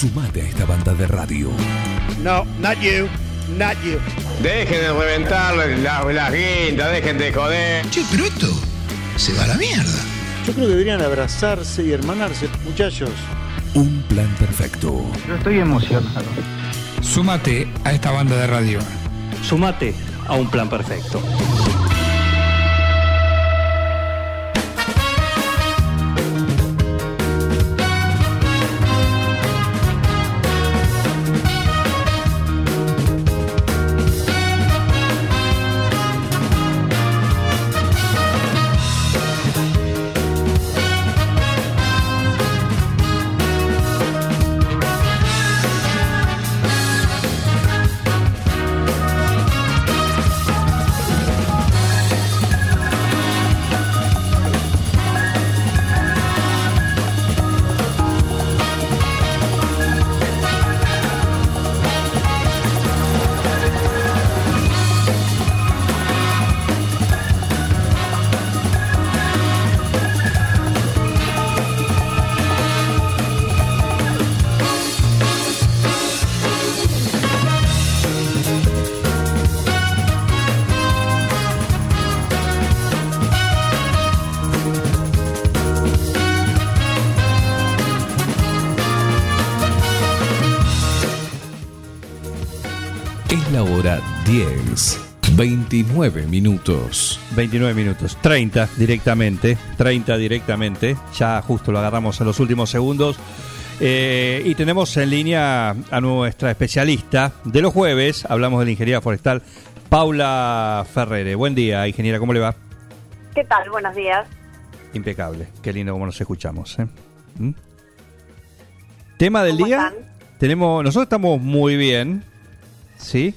Sumate a esta banda de radio. No, not you, not you. Dejen de reventar las, las guindas, dejen de joder. Che, pero esto se va a la mierda. Yo creo que deberían abrazarse y hermanarse, muchachos. Un plan perfecto. Yo estoy emocionado. Súmate a esta banda de radio. Sumate a un plan perfecto. 29 minutos. 29 minutos, 30 directamente, 30 directamente, ya justo lo agarramos en los últimos segundos. Eh, y tenemos en línea a nuestra especialista de los jueves, hablamos de la ingeniería forestal, Paula Ferrere. Buen día, ingeniera, ¿cómo le va? ¿Qué tal? Buenos días. Impecable, qué lindo como nos escuchamos. ¿eh? ¿Mm? Tema del ¿Cómo día, están? tenemos, nosotros estamos muy bien, ¿sí?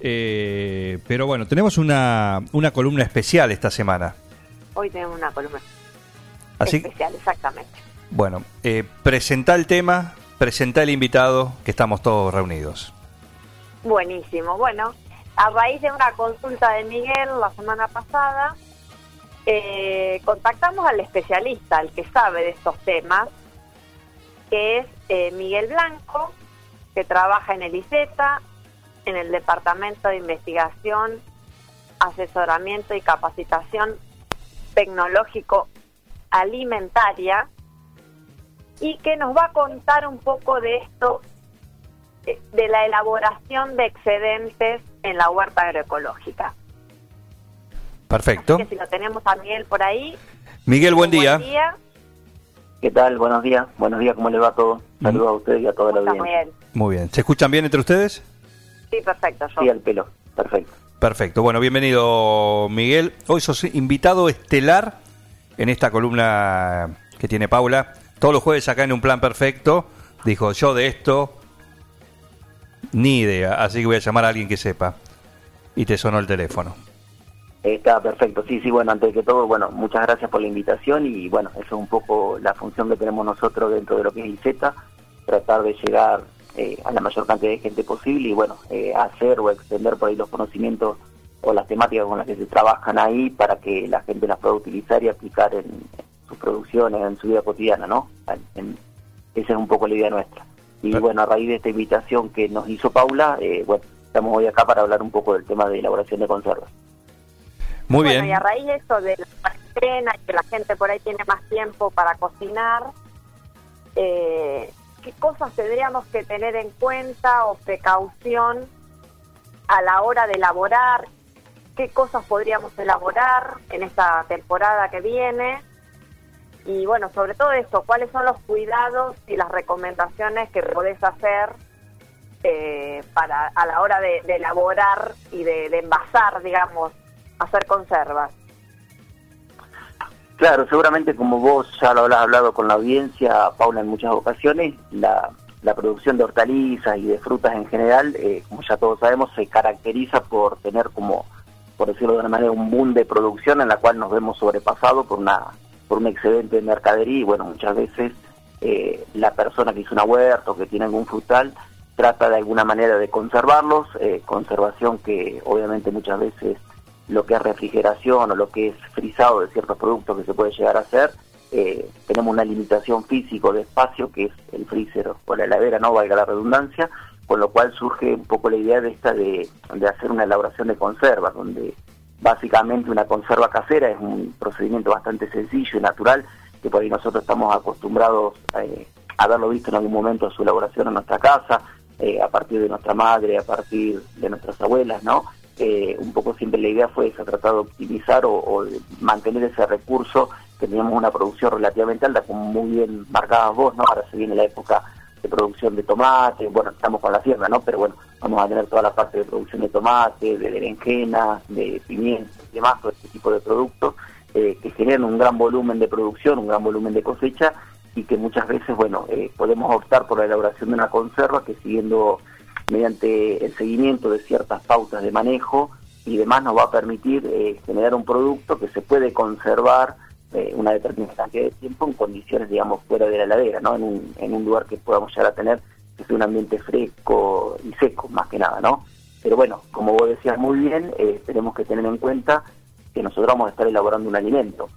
Eh, pero bueno, tenemos una, una columna especial esta semana. Hoy tenemos una columna Así, especial, exactamente. bueno, eh, presenta el tema, presenta el invitado, que estamos todos reunidos. Buenísimo. Bueno, a raíz de una consulta de Miguel la semana pasada, eh, contactamos al especialista, al que sabe de estos temas, que es eh, Miguel Blanco, que trabaja en el ICETA, en el Departamento de Investigación, Asesoramiento y Capacitación Tecnológico Alimentaria, y que nos va a contar un poco de esto, eh, de la elaboración de excedentes en la huerta agroecológica. Perfecto. Así que si lo tenemos a Miguel por ahí. Miguel, buen día. Buen día. ¿Qué tal? Buenos días. Buenos días, ¿cómo les va todo? Saludos a ustedes y a toda la ¿Cómo está audiencia. Muy bien. ¿Se escuchan bien entre ustedes? Sí, perfecto. Yo. Sí, al pelo. Perfecto. Perfecto. Bueno, bienvenido, Miguel. Hoy sos invitado estelar en esta columna que tiene Paula. Todos los jueves acá en Un Plan Perfecto. Dijo, yo de esto, ni idea. Así que voy a llamar a alguien que sepa. Y te sonó el teléfono. Está perfecto. Sí, sí, bueno, antes que todo, bueno, muchas gracias por la invitación y bueno, eso es un poco la función que tenemos nosotros dentro de lo que es ICETA, tratar de llegar eh, a la mayor cantidad de gente posible y bueno, eh, hacer o extender por ahí los conocimientos o las temáticas con las que se trabajan ahí para que la gente las pueda utilizar y aplicar en, sus producciones, en su vida cotidiana, ¿no? En- en- esa es un poco la idea nuestra. Y bueno, a raíz de esta invitación que nos hizo Paula, eh, bueno, estamos hoy acá para hablar un poco del tema de elaboración de conservas. Muy bueno, bien. y a raíz de eso, de la cuarentena y que la gente por ahí tiene más tiempo para cocinar, eh, ¿qué cosas tendríamos que tener en cuenta o precaución a la hora de elaborar? ¿Qué cosas podríamos elaborar en esta temporada que viene? Y bueno, sobre todo esto, ¿cuáles son los cuidados y las recomendaciones que podés hacer eh, para a la hora de, elaborar y de envasar, digamos, hacer conservas? Claro, seguramente como vos ya lo habrás hablado con la audiencia, Paula, en muchas ocasiones, la, la producción de hortalizas y de frutas en general, eh, como ya todos sabemos, se caracteriza por tener como, por decirlo de una manera, un boom de producción en la cual nos vemos sobrepasados por una por un excedente de mercadería y bueno, muchas veces eh, la persona que hizo una huerta o que tiene algún frutal trata de alguna manera de conservarlos, eh, conservación que obviamente muchas veces lo que es refrigeración o lo que es frisado de ciertos productos que se puede llegar a hacer, eh, tenemos una limitación físico de espacio, que es el freezer o la heladera, no valga la redundancia, con lo cual surge un poco la idea de esta de, de hacer una elaboración de conservas, donde básicamente una conserva casera es un procedimiento bastante sencillo y natural, que por ahí nosotros estamos acostumbrados eh, a haberlo visto en algún momento a su elaboración en nuestra casa, eh, a partir de nuestra madre, a partir de nuestras abuelas, ¿no? Eh, un poco siempre la idea fue esa, tratar de optimizar o, de mantener ese recurso, que teníamos una producción relativamente alta, como muy bien marcabas vos, ¿no? Ahora se viene la época de producción de tomate, bueno, estamos con la sierra, ¿no? Pero bueno, vamos a tener toda la parte de producción de tomate, de berenjena, de pimienta y demás, todo este tipo de productos eh, que generan un gran volumen de producción, un gran volumen de cosecha y que muchas veces, bueno, eh, podemos optar por la elaboración de una conserva que siguiendo mediante el seguimiento de ciertas pautas de manejo y demás nos va a permitir eh, generar un producto que se puede conservar eh, una determinada cantidad de tiempo en condiciones, digamos, fuera de la heladera, ¿no? En un, en un lugar que podamos llegar a tener que sea un ambiente fresco y seco, más que nada, ¿no? Pero bueno, como vos decías muy bien, eh, tenemos que tener en cuenta que nosotros vamos a estar elaborando un alimento.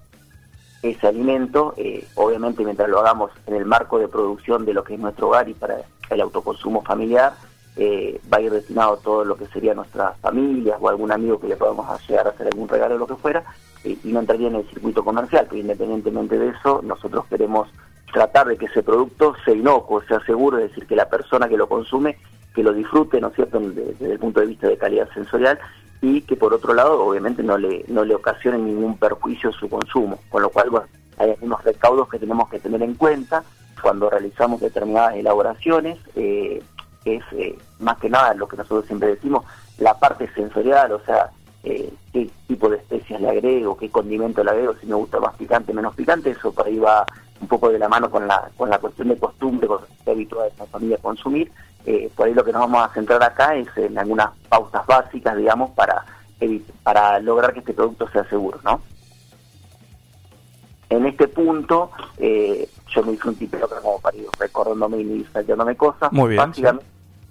Ese alimento, eh, obviamente mientras lo hagamos en el marco de producción de lo que es nuestro hogar y para el autoconsumo familiar, eh, va a ir destinado todo lo que sería nuestras familias o algún amigo que le podamos llegar a hacer algún regalo o lo que fuera, y no entraría en el circuito comercial, pero independientemente de eso, nosotros queremos tratar de que ese producto sea inocuo, sea seguro, es decir, que la persona que lo consume, que lo disfrute, ¿no es cierto?, desde, el punto de vista de calidad sensorial, y que por otro lado, obviamente, no le, no le ocasione ningún perjuicio su consumo, con lo cual, bueno, hay algunos recaudos que tenemos que tener en cuenta cuando realizamos determinadas elaboraciones, eh, que es eh, más que nada lo que nosotros siempre decimos, la parte sensorial, o sea, eh, qué tipo de especias le agrego, qué condimento le agrego, si me gusta más picante, menos picante, eso por ahí va un poco de la mano con la, con la cuestión de costumbre, con que habitual de esta familia consumir. Eh, por ahí lo que nos vamos a centrar acá es en algunas pautas básicas, digamos, para, para lograr que este producto sea seguro, ¿no? En este punto, eh, yo me hice un tipeo como para ir recordándome y saltándome cosas. Muy bien. Básicamente,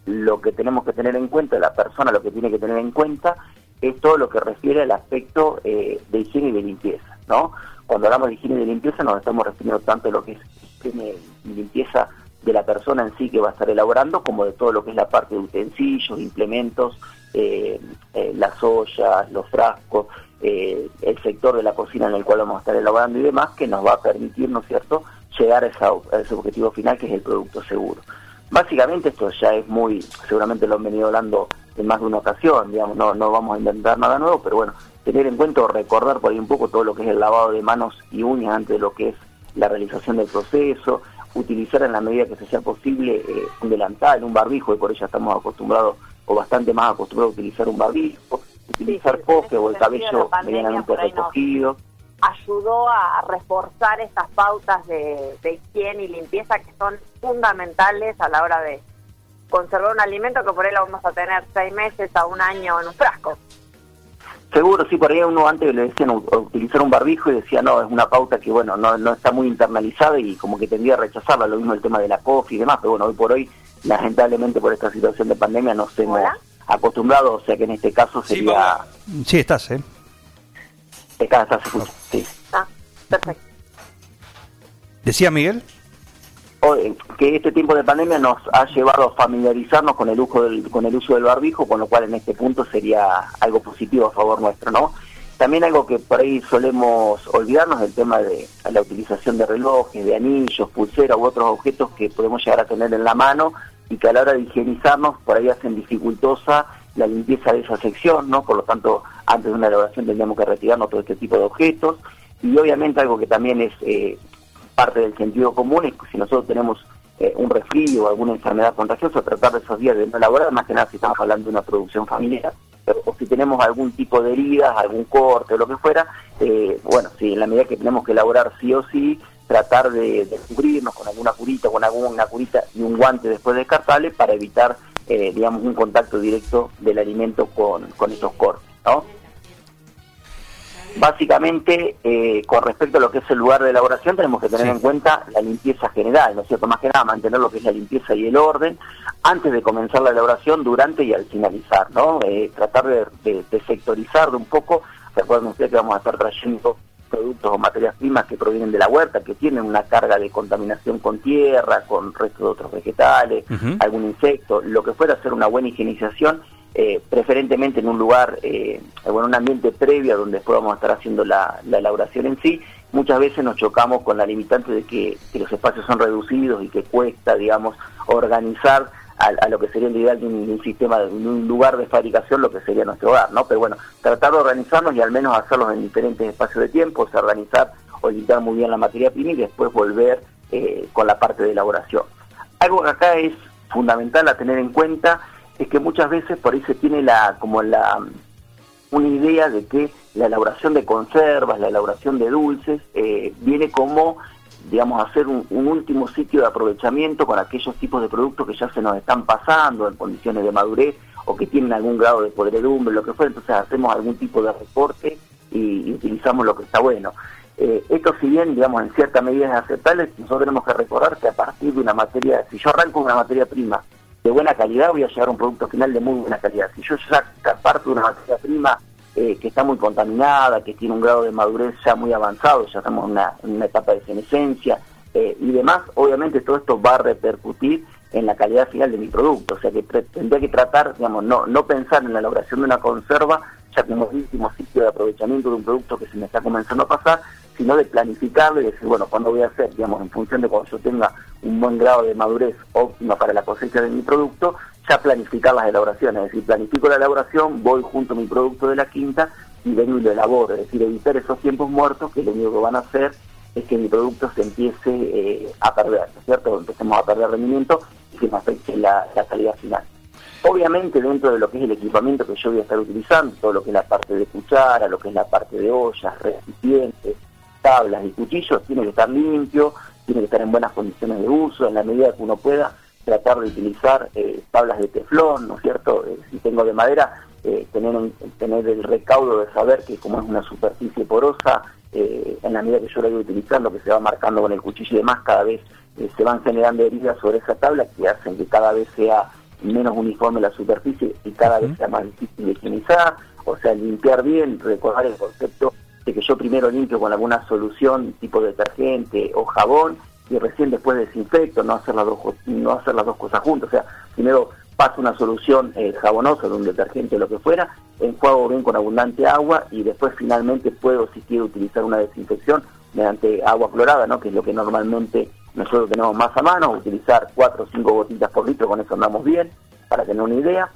lo que tenemos que tener en cuenta, la persona lo que tiene que tener en cuenta es todo lo que refiere al aspecto eh, de higiene y de limpieza, ¿no? Cuando hablamos de higiene y de limpieza nos estamos refiriendo tanto a lo que es higiene y limpieza de la persona en sí que va a estar elaborando, como de todo lo que es la parte de utensilios, implementos, eh, eh, las ollas, los frascos, el sector de la cocina en el cual vamos a estar elaborando y demás, que nos va a permitir, ¿no es cierto?, llegar a, a ese objetivo final que es el producto seguro. Básicamente esto ya es muy, seguramente lo han venido hablando en más de una ocasión, digamos, no, no vamos a inventar nada nuevo, pero bueno, tener en cuenta o recordar por ahí un poco todo lo que es el lavado de manos y uñas antes de lo que es la realización del proceso, utilizar en la medida que sea posible eh, un delantal, un barbijo, y por ello estamos acostumbrados o bastante más acostumbrados a utilizar un barbijo, utilizar sí, o el cabello medianamente recogido. Ayudó a reforzar estas pautas de, de higiene y limpieza que son fundamentales a la hora de conservar un alimento que por ahí lo vamos a tener seis meses a un año en un frasco. Seguro, sí, por ahí uno antes le decían utilizar un barbijo y decía, no, es una pauta que, bueno, no, no está muy internalizada y como que tendría a rechazarla, lo mismo el tema de la COF y demás, pero bueno, hoy por hoy, lamentablemente por esta situación de pandemia nos hemos acostumbrado, o sea que en este caso sería... Sí, estás, ¿eh? Estás, estás. Perfecto. ¿Decía Miguel? que este tiempo de pandemia nos ha llevado a familiarizarnos con el uso del, con el uso del barbijo, con lo cual en este punto sería algo positivo a favor nuestro, ¿no? También algo que por ahí solemos olvidarnos del tema de la utilización de relojes, de anillos, pulseras u otros objetos que podemos llegar a tener en la mano y que a la hora de higienizarnos por ahí hacen dificultosa la limpieza de esa sección, ¿no? Por lo tanto, antes de una elaboración tendríamos que retirarnos todo este tipo de objetos y obviamente algo que también es eh, parte del sentido común es que si nosotros tenemos eh, un resfrío o alguna enfermedad contagiosa, tratar de esos días de no elaborar, más que nada si estamos hablando de una producción familiar, o si tenemos algún tipo de heridas, algún corte o lo que fuera, eh, bueno, si en la medida que tenemos que elaborar sí o sí, tratar de, cubrirnos con alguna curita, con alguna curita y un guante después descartable para evitar, digamos, un contacto directo del alimento con, con esos cortes. Básicamente, eh, con respecto a lo que es el lugar de elaboración, tenemos que tener en cuenta la limpieza general, ¿no es cierto? Más que nada, mantener lo que es la limpieza y el orden antes de comenzar la elaboración, durante y al finalizar, ¿no? Eh, tratar de, sectorizar de un poco, recuerden ustedes que vamos a estar trayendo productos o materias primas que provienen de la huerta, que tienen una carga de contaminación con tierra, con restos de otros vegetales, algún insecto, lo que fuera hacer una buena higienización, eh, preferentemente en un lugar, eh, bueno, un ambiente previo donde después vamos a estar haciendo la, la elaboración en sí. Muchas veces nos chocamos con la limitante de que, los espacios son reducidos y que cuesta, digamos, organizar a, lo que sería el ideal de un, sistema, de un lugar de fabricación, lo que sería nuestro hogar, ¿no? Pero bueno, tratar de organizarnos y al menos hacerlos en diferentes espacios de tiempo, sea, organizar o limpiar muy bien la materia prima y después volver eh, con la parte de elaboración. Algo que acá es fundamental a tener en cuenta es que muchas veces por ahí se tiene la como la una idea de que la elaboración de conservas, la elaboración de dulces, eh, viene como, digamos, hacer un, último sitio de aprovechamiento con aquellos tipos de productos que ya se nos están pasando en condiciones de madurez o que tienen algún grado de podredumbre, lo que fuera, entonces hacemos algún tipo de recorte y, y utilizamos lo que está bueno. Eh, esto si bien, digamos, en cierta medida es aceptable, nosotros tenemos que recordar que a partir de una materia, si yo arranco una materia prima de buena calidad, voy a llegar a un producto final de muy buena calidad. Si yo ya parto de una materia prima eh, que está muy contaminada, que tiene un grado de madurez ya muy avanzado, ya estamos en una, etapa de senescencia eh, y demás, obviamente todo esto va a repercutir en la calidad final de mi producto. O sea que tendría que tratar, digamos, no, no pensar en la elaboración de una conserva ya como último sitio de aprovechamiento de un producto que se me está comenzando a pasar, sino de planificarlo y decir, bueno, ¿cuándo voy a hacer? Digamos, en función de cuando yo tenga un buen grado de madurez óptima para la cosecha de mi producto, ya planificar las elaboraciones. Es decir, planifico la elaboración, voy junto a mi producto de la quinta y vengo y lo elaboro. Es decir, evitar esos tiempos muertos que lo único que van a hacer es que mi producto se empiece eh, a perder, ¿no es cierto? Empecemos a perder rendimiento y que me afecte la, la calidad final. Obviamente dentro de lo que es el equipamiento que yo voy a estar utilizando, todo lo que es la parte de cuchara, lo que es la parte de ollas, recipientes, tablas y cuchillos, tiene que estar limpio, tiene que estar en buenas condiciones de uso, en la medida que uno pueda tratar de utilizar eh, tablas de teflón, ¿no es cierto? Eh, si tengo de madera, eh, tener, un- tener el recaudo de saber que como es una superficie porosa, en la medida que yo la voy a utilizar, lo que se va marcando con el cuchillo y demás, cada vez se van generando heridas sobre esa tabla que hacen que cada vez sea menos uniforme la superficie y cada vez sea más difícil de higienizar, o sea, limpiar bien, recordar el concepto de que yo primero limpio con alguna solución tipo detergente o jabón y recién después desinfecto, no hacer las dos, no hacer las dos cosas juntas, o sea, primero paso una solución eh, jabonosa de un detergente o lo que fuera, enjuago bien con abundante agua y después finalmente puedo, si quiero, utilizar una desinfección mediante agua clorada, ¿no? que es lo que normalmente nosotros tenemos más a mano, utilizar 4 o 5 gotitas por litro, con eso andamos bien, para tener una idea.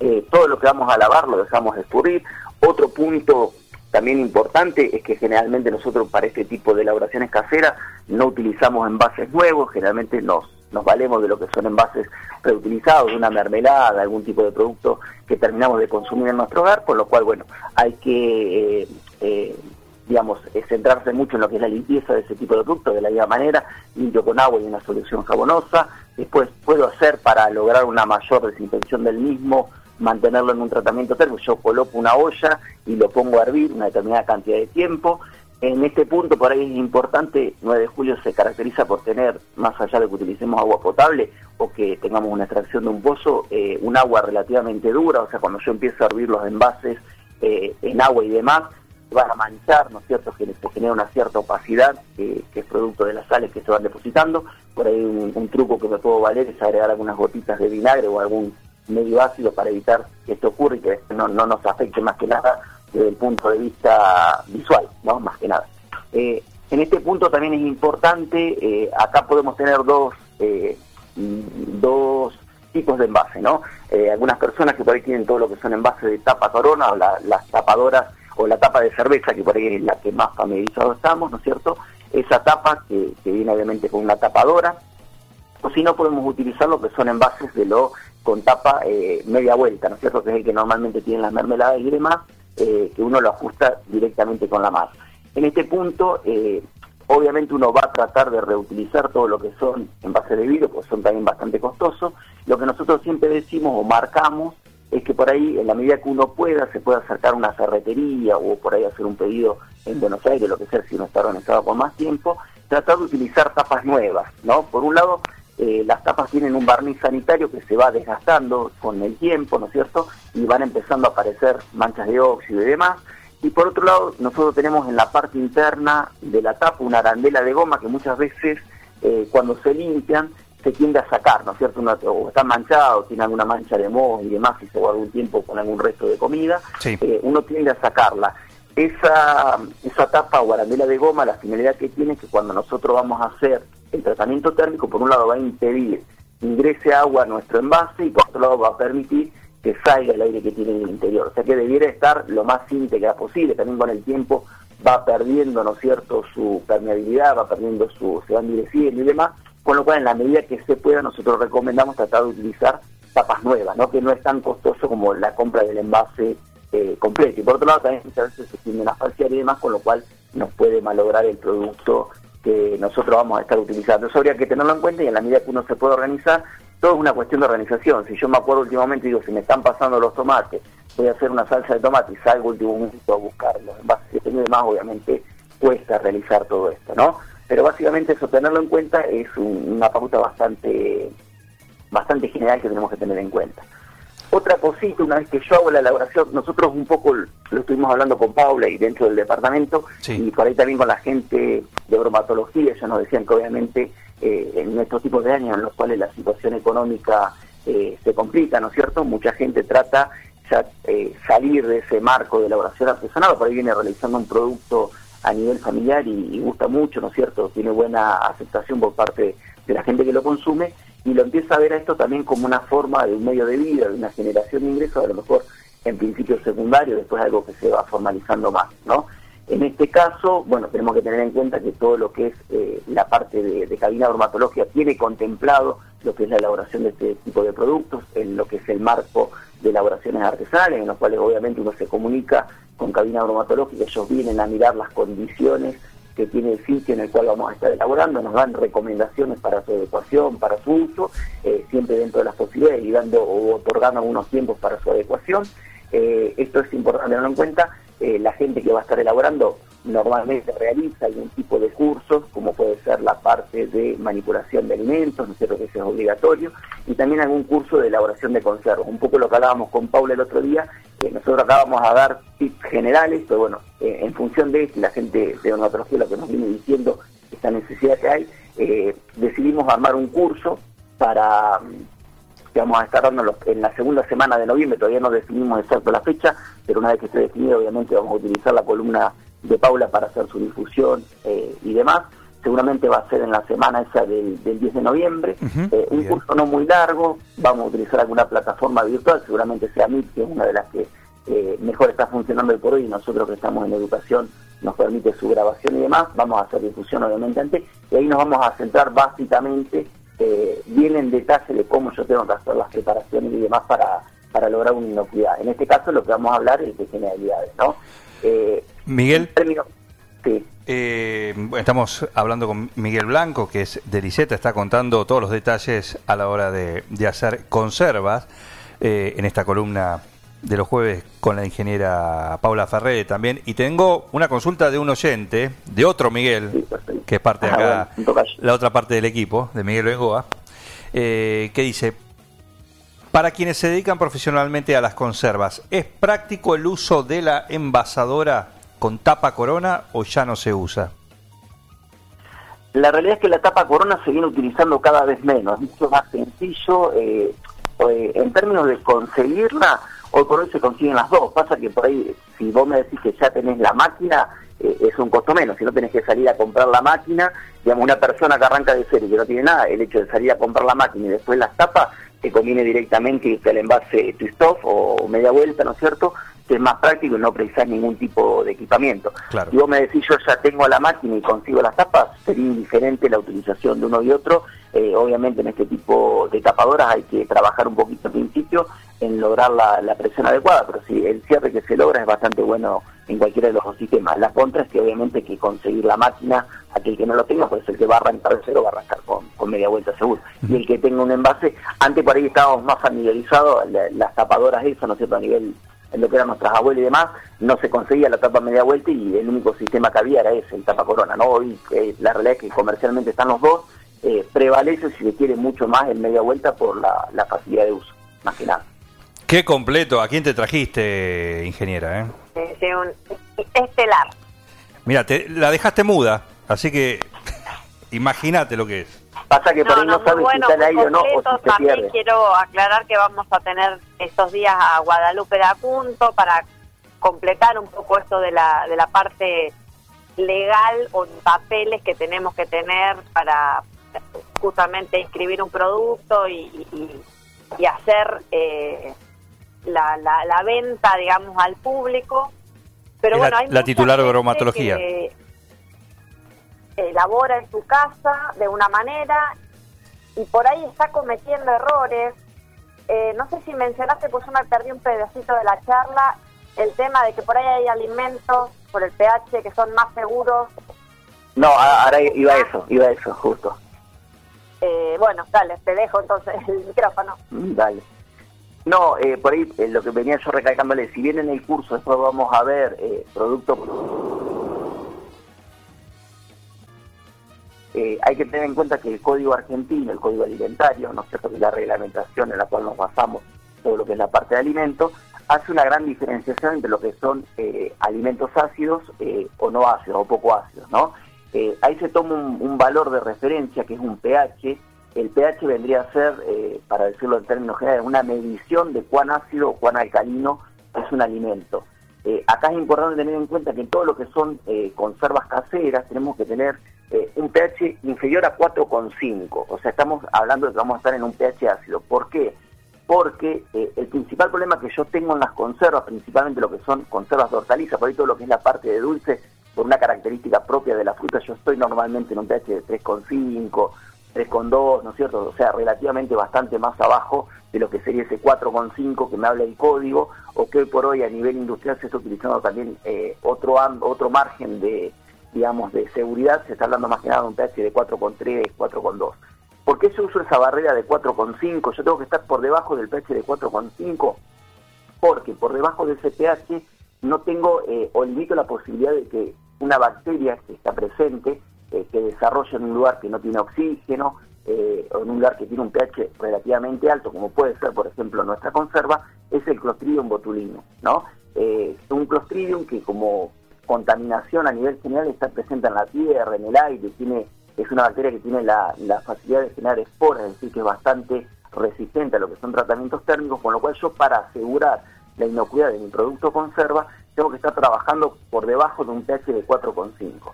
Eh, todo lo que vamos a lavar lo dejamos escurrir. Otro punto también importante es que generalmente nosotros para este tipo de elaboraciones caseras no utilizamos envases nuevos, generalmente nos, nos valemos de lo que son envases reutilizados, de una mermelada, algún tipo de producto que terminamos de consumir en nuestro hogar, por lo cual, bueno, hay que, eh, eh, digamos, eh, centrarse mucho en lo que es la limpieza de ese tipo de productos, de la misma manera, limpio con agua y una solución jabonosa, después puedo hacer para lograr una mayor desinfección del mismo, mantenerlo en un tratamiento térmico, yo coloco una olla y lo pongo a hervir una determinada cantidad de tiempo. En este punto, por ahí es importante, 9 de julio se caracteriza por tener, más allá de que utilicemos agua potable o que tengamos una extracción de un pozo, eh, un agua relativamente dura, o sea, cuando yo empiezo a hervir los envases eh, en agua y demás, van a manchar, ¿no es cierto?, que genera una cierta opacidad, que, que es producto de las sales que se van depositando. Por ahí un, un truco que me puedo valer es agregar algunas gotitas de vinagre o algún medio ácido para evitar que esto ocurra y que no, no nos afecte más que nada desde el punto de vista visual, ¿no? Más que nada. Eh, en este punto también es importante, eh, acá podemos tener dos, eh, dos tipos de envase, ¿no? Eh, algunas personas que por ahí tienen todo lo que son envases de tapa corona o la- las tapadoras o la tapa de cerveza, que por ahí es la que más familiarizados estamos, ¿no es cierto? Esa tapa que, que viene obviamente con una tapadora, o si no podemos utilizar lo que son envases de lo con tapa eh, media vuelta, ¿no es cierto? Que es el que normalmente tienen las mermeladas y demás, eh, que uno lo ajusta directamente con la mano. En este punto, eh, obviamente uno va a tratar de reutilizar todo lo que son envases de vidrio, porque son también bastante costosos. Lo que nosotros siempre decimos o marcamos es que por ahí, en la medida que uno pueda, se pueda acercar a una ferretería o por ahí hacer un pedido en Buenos Aires, lo que sea, si uno está organizado por más tiempo, tratar de utilizar tapas nuevas, ¿no? Por un lado, eh, las tapas tienen un barniz sanitario que se va desgastando con el tiempo, ¿no es cierto? Y van empezando a aparecer manchas de óxido y demás. Y por otro lado, nosotros tenemos en la parte interna de la tapa una arandela de goma que muchas veces eh, cuando se limpian se tiende a sacar, ¿no es cierto? o está manchado, tiene alguna mancha de moho y demás, y se guarda un tiempo con algún resto de comida, eh, uno tiende a sacarla. Esa, esa tapa o arandela de goma, la finalidad que tiene es que cuando nosotros vamos a hacer el tratamiento térmico, por un lado va a impedir ingrese agua a nuestro envase y por otro lado va a permitir que salga el aire que tiene en el interior. O sea que debiera estar lo más íntegra posible. También con el tiempo va perdiendo, ¿no es cierto?, su permeabilidad, va perdiendo su, se va endureciendo y demás. Con lo cual, en la medida que se pueda, nosotros recomendamos tratar de utilizar tapas nuevas, ¿no? Que no es tan costoso como la compra del envase eh, completo. Y por otro lado, también muchas veces se tienden a falsear y demás, con lo cual nos puede malograr el producto que nosotros vamos a estar utilizando. Eso habría que tenerlo en cuenta y en la medida que uno se puede organizar, todo es una cuestión de organización. Si yo me acuerdo últimamente, digo, si me están pasando los tomates, voy a hacer una salsa de tomate y salgo último momento a buscarlos. En base a demás, obviamente, cuesta realizar todo esto, ¿no? Pero básicamente eso, tenerlo en cuenta, es una pauta bastante, bastante general que tenemos que tener en cuenta. Otra cosita, una vez que yo hago la elaboración, nosotros un poco lo estuvimos hablando con Paula y dentro del departamento, y por ahí también con la gente de bromatología, ellos nos decían que obviamente eh, en estos tipos de años en los cuales la situación económica eh, se complica, ¿no es cierto? Mucha gente trata ya eh, salir de ese marco de elaboración artesanal, por ahí viene realizando un producto a nivel familiar y, y gusta mucho, ¿no es cierto? Tiene buena aceptación por parte de la gente que lo consume y lo empieza a ver a esto también como una forma de un medio de vida, de una generación de ingresos, a lo mejor en principio secundario, después algo que se va formalizando más, ¿no? En este caso, bueno, tenemos que tener en cuenta que todo lo que es eh, la parte de, cabina bromatológica tiene contemplado lo que es la elaboración de este tipo de productos, en lo que es el marco de elaboraciones artesanales, en los cuales obviamente uno se comunica con cabina bromatológica, ellos vienen a mirar las condiciones que tiene el sitio en el cual vamos a estar elaborando, nos dan recomendaciones para su adecuación, para su uso, eh, siempre dentro de las posibilidades y dando otorgando algunos tiempos para su adecuación. Eh, esto es importante tenerlo en cuenta. Eh, la gente que va a estar elaborando normalmente realiza algún tipo de cursos, como puede ser la parte de manipulación de alimentos, ¿no es cierto? que eso es obligatorio, y también algún curso de elaboración de conservas. Un poco lo que hablábamos con Paula el otro día, que nosotros acabamos a dar tips generales, pero bueno, en función de esto, la gente de odontología lo que nos viene diciendo, esta necesidad que hay, eh, decidimos armar un curso para que vamos a estar dando en la segunda semana de noviembre, todavía no definimos exacto la fecha, pero una vez que esté definido, obviamente vamos a utilizar la columna de Paula para hacer su difusión eh, y demás. Seguramente va a ser en la semana esa del, 10 de noviembre. Eh, un curso no muy largo, vamos a utilizar alguna plataforma virtual, seguramente sea Meet, que es una de las que eh, mejor está funcionando hoy por hoy, y nosotros que estamos en educación nos permite su grabación y demás. Vamos a hacer difusión obviamente antes, y ahí nos vamos a centrar básicamente bien en detalle de cómo yo tengo que hacer las preparaciones y demás para, para lograr una inocuidad. En este caso lo que vamos a hablar es de generalidades, ¿no? Eh, Miguel. Eh, estamos hablando con Miguel Blanco, que es de Liseta, está contando todos los detalles a la hora de, hacer conservas eh, en esta columna de los jueves con la ingeniera Paula Ferré también. Y tengo una consulta de un oyente, de otro Miguel, que es parte de ah, acá, la otra parte del equipo, de Miguel Bengoa, que dice, para quienes se dedican profesionalmente a las conservas, ¿es práctico el uso de la envasadora con tapa corona o ya no se usa? La realidad es que la tapa corona se viene utilizando cada vez menos, es mucho más sencillo. Eh, eh, en términos de conseguirla, hoy por hoy se consiguen las dos. Pasa que por ahí, si vos me decís que ya tenés la máquina, eh, es un costo menos. Si no tenés que salir a comprar la máquina, digamos, una persona que arranca de cero y que no tiene nada, el hecho de salir a comprar la máquina y después las tapas, te conviene directamente que el envase twist-off o media vuelta, ¿no es cierto? Que es más práctico y no precisas ningún tipo de equipamiento. Si vos me decís yo ya tengo la máquina y consigo las tapas, sería indiferente la utilización de uno y otro. Eh, obviamente en este tipo de tapadoras hay que trabajar un poquito al principio en lograr la, presión adecuada, pero sí, el cierre que se logra es bastante bueno en cualquiera de los dos sistemas. La contra es que obviamente hay que conseguir la máquina, aquel que no lo tenga, pues el que va a arrancar de cero va a arrancar con, media vuelta seguro. Y el que tenga un envase, antes por ahí estábamos más familiarizados, las tapadoras eso, ¿no es cierto?, a nivel en lo que eran nuestras abuelas y demás, no se conseguía la tapa media vuelta y el único sistema que había era ese, el tapa corona, ¿no? Hoy eh, la realidad es que comercialmente están los dos, eh, prevalece si se quiere mucho más el media vuelta por la, la facilidad de uso, más que nada. Qué completo. ¿A quién te trajiste, ingeniera? Eh? un estelar. Mira, te, la dejaste muda, así que imagínate lo que es. Pasa que por ahí no, muy sabes bueno, si está aire o no, o si se También pierde. quiero aclarar que vamos a tener estos días a Guadalupe de Apunto para completar un poco esto de la, de la parte legal o papeles que tenemos que tener para justamente inscribir un producto y, y- y hacer eh, la, la, la venta, digamos, al público. Pero Es bueno, la- hay la titular de bromatología. que elabora en su casa de una manera y por ahí está cometiendo errores. Eh, no sé si mencionaste, pues yo me perdí un pedacito de la charla, el tema de que por ahí hay alimentos por el pH que son más seguros. No, ahora iba a eso, iba a eso, justo. Eh, bueno, dale, te dejo entonces el micrófono. Mm, Dale. No, eh, por ahí eh, lo que venía yo recalcándole, si bien en el curso después vamos a ver eh, Eh, hay que tener en cuenta que el código argentino, el código alimentario, ¿no es cierto?, la reglamentación en la cual nos basamos todo lo que es la parte de alimentos, hace una gran diferenciación entre lo que son eh, alimentos ácidos eh, o no ácidos o poco ácidos, ¿no? Ahí se toma un, un valor de referencia que es un pH. El pH vendría a ser, para decirlo en términos generales, una medición de cuán ácido o cuán alcalino es un alimento. Acá es importante tener en cuenta que en todo lo que son conservas caseras tenemos que tener eh, un pH inferior a 4,5. O sea, estamos hablando de que vamos a estar en un pH ácido. ¿Por qué? Porque eh, el principal problema que yo tengo en las conservas, principalmente lo que son conservas de hortalizas, por ahí todo lo que es la parte de dulce, por una característica propia de la fruta, yo estoy normalmente en un pH de 3,5, 3,2, ¿no es cierto? O sea, relativamente bastante más abajo de lo que sería ese 4,5 que me habla el código, o que hoy por hoy a nivel industrial se está utilizando también eh, otro, otro margen de, digamos, de seguridad, se está hablando más que nada de un pH de 4,3, 4,2. ¿Por qué yo uso esa barrera de 4,5? Yo tengo que estar por debajo del pH de 4,5 porque por debajo de ese pH no tengo eh, o limito la posibilidad de que una bacteria que está presente, eh, que desarrolle en un lugar que no tiene oxígeno, eh, o en un lugar que tiene un pH relativamente alto, como puede ser, por ejemplo, nuestra conserva, es el Clostridium botulinum, ¿no? Eh, un Clostridium que como contaminación a nivel general está presente en la tierra, en el aire, tiene es una bacteria que tiene la, facilidad de generar esporas, es decir, que es bastante resistente a lo que son tratamientos térmicos, con lo cual yo para asegurar la inocuidad de mi producto conserva, tengo que estar trabajando por debajo de un pH de 4,5.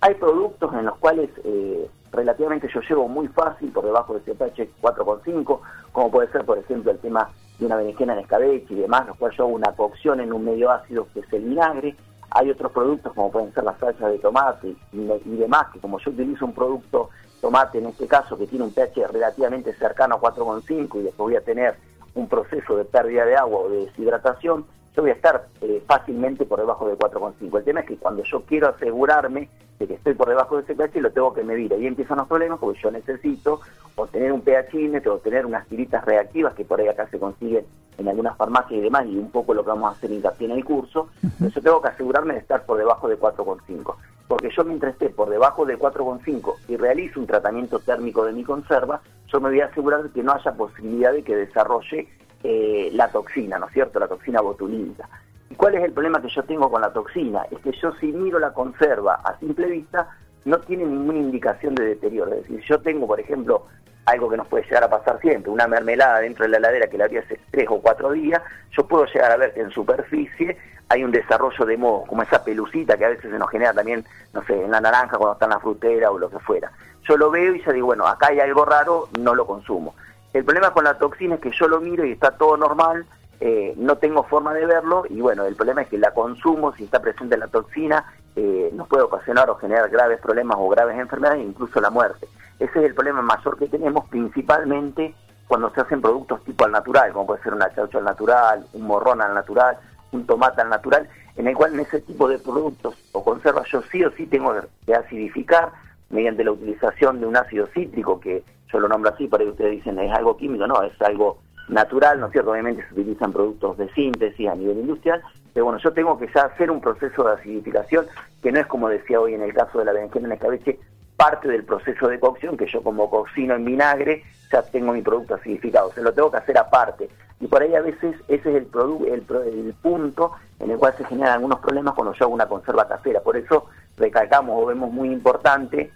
Hay productos en los cuales eh, relativamente yo llevo muy fácil por debajo de ese pH 4,5, como puede ser, por ejemplo, el tema de una berenjena en escabeche y demás, los cuales yo hago una cocción en un medio ácido que es el vinagre. Hay otros productos como pueden ser las salsas de tomate y, demás, que como yo utilizo un producto tomate en este caso que tiene un pH relativamente cercano a 4,5 y después voy a tener un proceso de pérdida de agua o de deshidratación, yo voy a estar eh, fácilmente por debajo de 4,5. El tema es que cuando yo quiero asegurarme de que estoy por debajo de ese pH, lo tengo que medir. Ahí empiezan los problemas porque yo necesito obtener un pH ímetro, obtener unas tiritas reactivas que por ahí acá se consiguen en algunas farmacias y demás, y un poco lo que vamos a hacer hincapié en el curso. Entonces yo tengo que asegurarme de estar por debajo de 4,5. Porque yo mientras esté por debajo de 4,5 y realizo un tratamiento térmico de mi conserva, yo me voy a asegurar de que no haya posibilidad de que desarrolle eh, la toxina, ¿no es cierto? La toxina botulínica. ¿Y cuál es el problema que yo tengo con la toxina? Es que yo si miro la conserva a simple vista, no tiene ninguna indicación de deterioro. Es decir, yo tengo, por ejemplo, algo que nos puede llegar a pasar siempre, una mermelada dentro de la heladera que la abrí hace tres o cuatro días, yo puedo llegar a ver que en superficie hay un desarrollo de moho, como esa pelucita que a veces se nos genera también, no sé, en la naranja cuando está en la frutera o lo que fuera. Yo lo veo y ya digo, bueno, acá hay algo raro, no lo consumo. El problema con la toxina es que yo lo miro y está todo normal, eh, no tengo forma de verlo y bueno, el problema es que la consumo, si está presente la toxina, eh, nos puede ocasionar o generar graves problemas o graves enfermedades incluso la muerte. Ese es el problema mayor que tenemos principalmente cuando se hacen productos tipo al natural, como puede ser una chaucha al natural, un morrón al natural, un tomate al natural, en el cual en ese tipo de productos o conservas yo sí o sí tengo que acidificar mediante la utilización de un ácido cítrico, que yo lo nombro así, para que ustedes dicen es algo químico, no, es algo natural, ¿no es cierto? Obviamente se utilizan productos de síntesis a nivel industrial, pero bueno, yo tengo que ya hacer un proceso de acidificación que no es como decía hoy en el caso de la berenjena en escabeche, parte del proceso de cocción, que yo como cocino en vinagre, ya tengo mi producto acidificado, se lo tengo que hacer aparte. Y por ahí a veces ese es el, el, el punto en el cual se generan algunos problemas cuando yo hago una conserva casera. Por eso recalcamos o vemos muy importante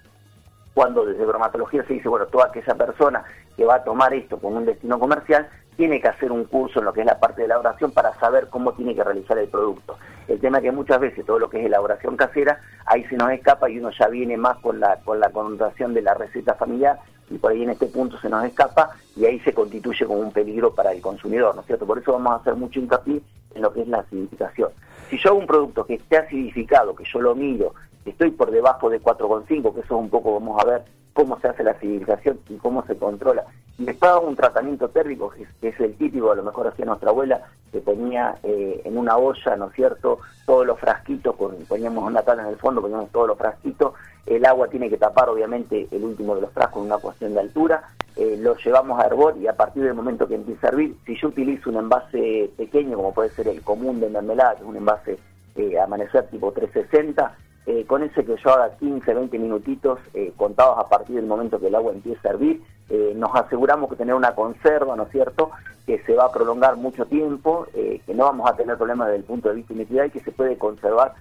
cuando desde bromatología se dice, bueno, toda aquella persona que va a tomar esto con un destino comercial tiene que hacer un curso en lo que es la parte de elaboración para saber cómo tiene que realizar el producto. El tema es que muchas veces todo lo que es elaboración casera, ahí se nos escapa y uno ya viene más con la, con la connotación de la receta familiar y por ahí en este punto se nos escapa y ahí se constituye como un peligro para el consumidor, ¿no es cierto? Por eso vamos a hacer mucho hincapié en lo que es la acidificación. Si yo hago un producto que esté acidificado, que yo lo miro, estoy por debajo de 4,5, que eso es un poco, vamos a ver cómo se hace la acidificación y cómo se controla. Y hago un tratamiento térmico, que es, el típico, a lo mejor hacía nuestra abuela, que ponía eh, en una olla, ¿no es cierto?, todos los frasquitos, con, poníamos una tabla en el fondo, poníamos todos los frasquitos, el agua tiene que tapar obviamente el último de los frascos en una cuestión de altura, eh, lo llevamos a hervor y a partir del momento que empieza a hervir, si yo utilizo un envase pequeño, como puede ser el común de mermelada, que es un envase eh, amanecer tipo 360, eh, con ese que yo haga 15, 20 minutitos eh, contados a partir del momento que el agua empieza a hervir, eh, nos aseguramos que tener una conserva, ¿no es cierto?, que se va a prolongar mucho tiempo, que no vamos a tener problemas desde el punto de vista de y que se puede conservar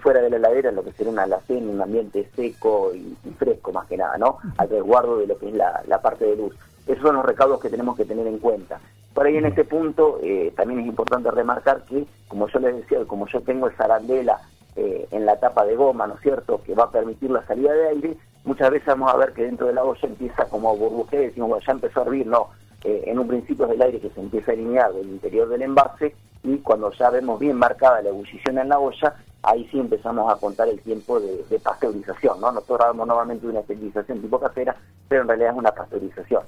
fuera de la heladera en lo que sería una alacena, un ambiente seco y, fresco más que nada, ¿no?, al resguardo de lo que es la, la parte de luz. Esos son los recaudos que tenemos que tener en cuenta. Por ahí en este punto también es importante remarcar que, como yo les decía, como yo tengo esa arandela eh, en la tapa de goma, ¿no es cierto?, que va a permitir la salida de aire, muchas veces vamos a ver que dentro de la olla empieza como a decimos, ya empezó a hervir, no, eh, en un principio es el aire que se empieza a alinear del interior del envase y cuando ya vemos bien marcada la ebullición en la olla, ahí sí empezamos a contar el tiempo de, pasteurización, ¿no? Nosotros hablamos nuevamente de una esterilización tipo casera, pero en realidad es una pasteurización.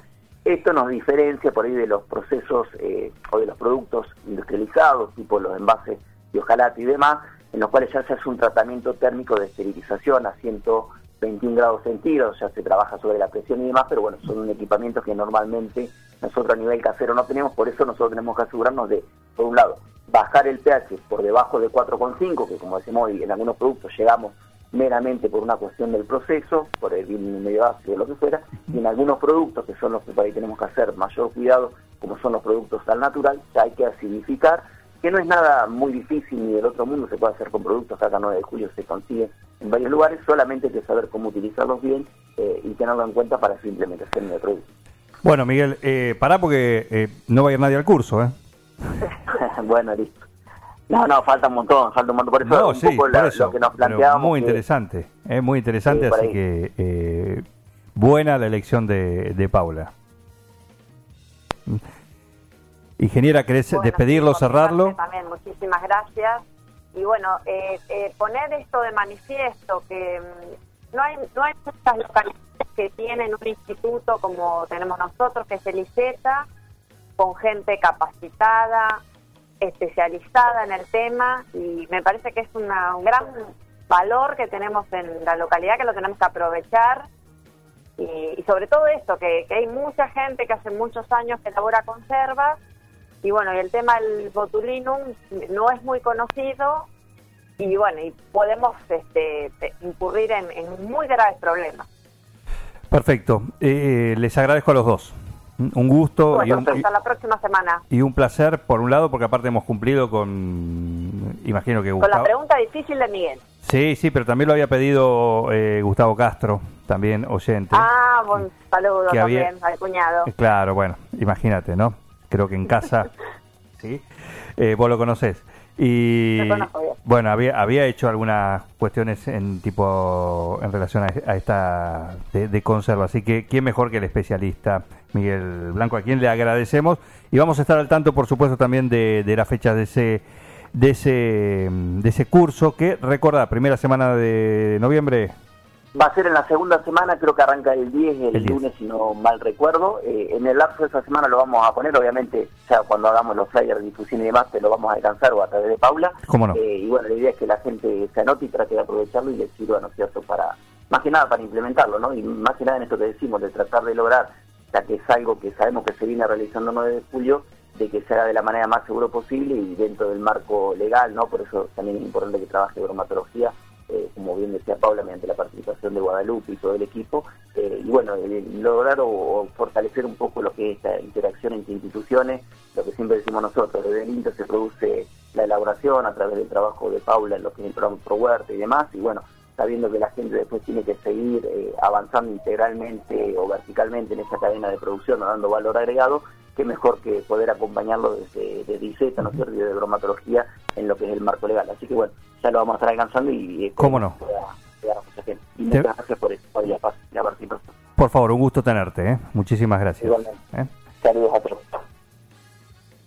Esto nos diferencia por ahí de los procesos eh, o de los productos industrializados, tipo los envases de ojalá y demás, en los cuales ya se hace un tratamiento térmico de esterilización a 121 grados centígrados, ya se trabaja sobre la presión y demás, pero bueno, son un equipamiento que normalmente nosotros a nivel casero no tenemos, por eso nosotros tenemos que asegurarnos de, por un lado, bajar el pH por debajo de 4,5, que como decimos hoy, en algunos productos llegamos meramente por una cuestión del proceso, por el medio ácido lo que fuera, y en algunos productos, que son los que por ahí tenemos que hacer mayor cuidado, como son los productos al natural, ya hay que acidificar, que no es nada muy difícil ni del otro mundo, se puede hacer con productos, acá 9 de julio se consigue en varios lugares, solamente hay que saber cómo utilizarlos bien eh, y tenerlo en cuenta para su implementación de producto. Bueno, Miguel, eh, pará porque eh, no va a ir nadie al curso, ¿eh? bueno, listo. No, no, falta un montón, falta un montón. Por eso, un poco lo que nos planteábamos. Muy interesante, es muy interesante, así que buena la elección de, de Paula. Ingeniera, ¿querés despedirlo, cerrarlo? También, muchísimas gracias. Y bueno, eh, eh, poner esto de manifiesto, que mm, no hay, no hay muchas localidades que tienen un instituto como tenemos nosotros, que es el ICETA, con gente capacitada, especializada en el tema, y me parece que es una, un gran valor que tenemos en la localidad, que lo tenemos que aprovechar. Y, sobre todo esto, que, que hay mucha gente que hace muchos años que elabora conservas y bueno, y el tema del botulinum no es muy conocido y bueno, y podemos este, incurrir en, muy graves problemas. Perfecto. Eh, les agradezco a los dos. Un gusto y un, hasta la próxima semana. Y un placer, por un lado, porque aparte hemos cumplido con, imagino que Con la pregunta difícil de Miguel. Sí, sí, pero también lo había pedido eh, Gustavo Castro, también oyente. Ah, buen saludo también al cuñado. Claro, bueno, imagínate, ¿no? Creo que en casa, ¿sí? Eh, vos lo conocés. Y bueno, había, había hecho algunas cuestiones en tipo en relación a, esta de, conserva, así que quién mejor que el especialista Miguel Blanco, a quien le agradecemos y vamos a estar al tanto, por supuesto, también de, de la fecha de ese de ese de ese curso que recuerda primera semana de noviembre Va a ser en la segunda semana, creo que arranca el 10, el, lunes, si no mal recuerdo. Eh, en el lapso de esa semana lo vamos a poner, obviamente, ya cuando hagamos los flyers, difusión y demás, te lo vamos a alcanzar o a través de Paula. ¿Cómo no? Eh, y bueno, la idea es que la gente se anote y trate de aprovecharlo y le sirva, ¿no es cierto?, para, más que nada para implementarlo, ¿no? Y más que nada en esto que decimos, de tratar de lograr, ya que es algo que sabemos que se viene realizando el 9 de julio, de que se haga de la manera más seguro posible y dentro del marco legal, ¿no? Por eso también es importante que trabaje bromatología eh, como bien decía Paula, mediante la participación de Guadalupe y todo el equipo, eh, y bueno, lograr o, fortalecer un poco lo que es esta interacción entre instituciones, lo que siempre decimos nosotros, desde el Inter se produce la elaboración a través del trabajo de Paula en lo que es el programa Pro Huerta y demás, y bueno, sabiendo que la gente después tiene que seguir eh, avanzando integralmente o verticalmente en esa cadena de producción o dando valor agregado, qué mejor que poder acompañarlo desde, desde ICETA, ¿no es cierto?, y de bromatología en lo que es el marco legal. Así que bueno, ya lo vamos a estar alcanzando y... ¿Cómo no? Y muchas gracias por eso, Por favor, un gusto tenerte, ¿eh? Muchísimas gracias. Igualmente. ¿Eh? Saludos a todos.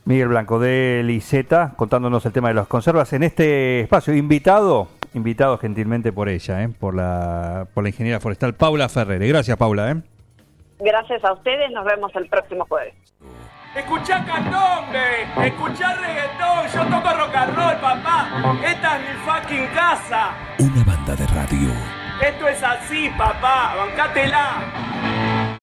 Miguel Blanco de Liceta contándonos el tema de las conservas en este espacio. Invitado, invitado gentilmente por ella, ¿eh? por, la, por la ingeniera forestal Paula Ferrere. Gracias, Paula. ¿eh? Gracias a ustedes, nos vemos el próximo jueves. Escuchá candombe, escuchá reggaetón, yo toco rock and roll, papá. Esta es mi fucking casa. Una banda de radio. Esto es así, papá, bancátela.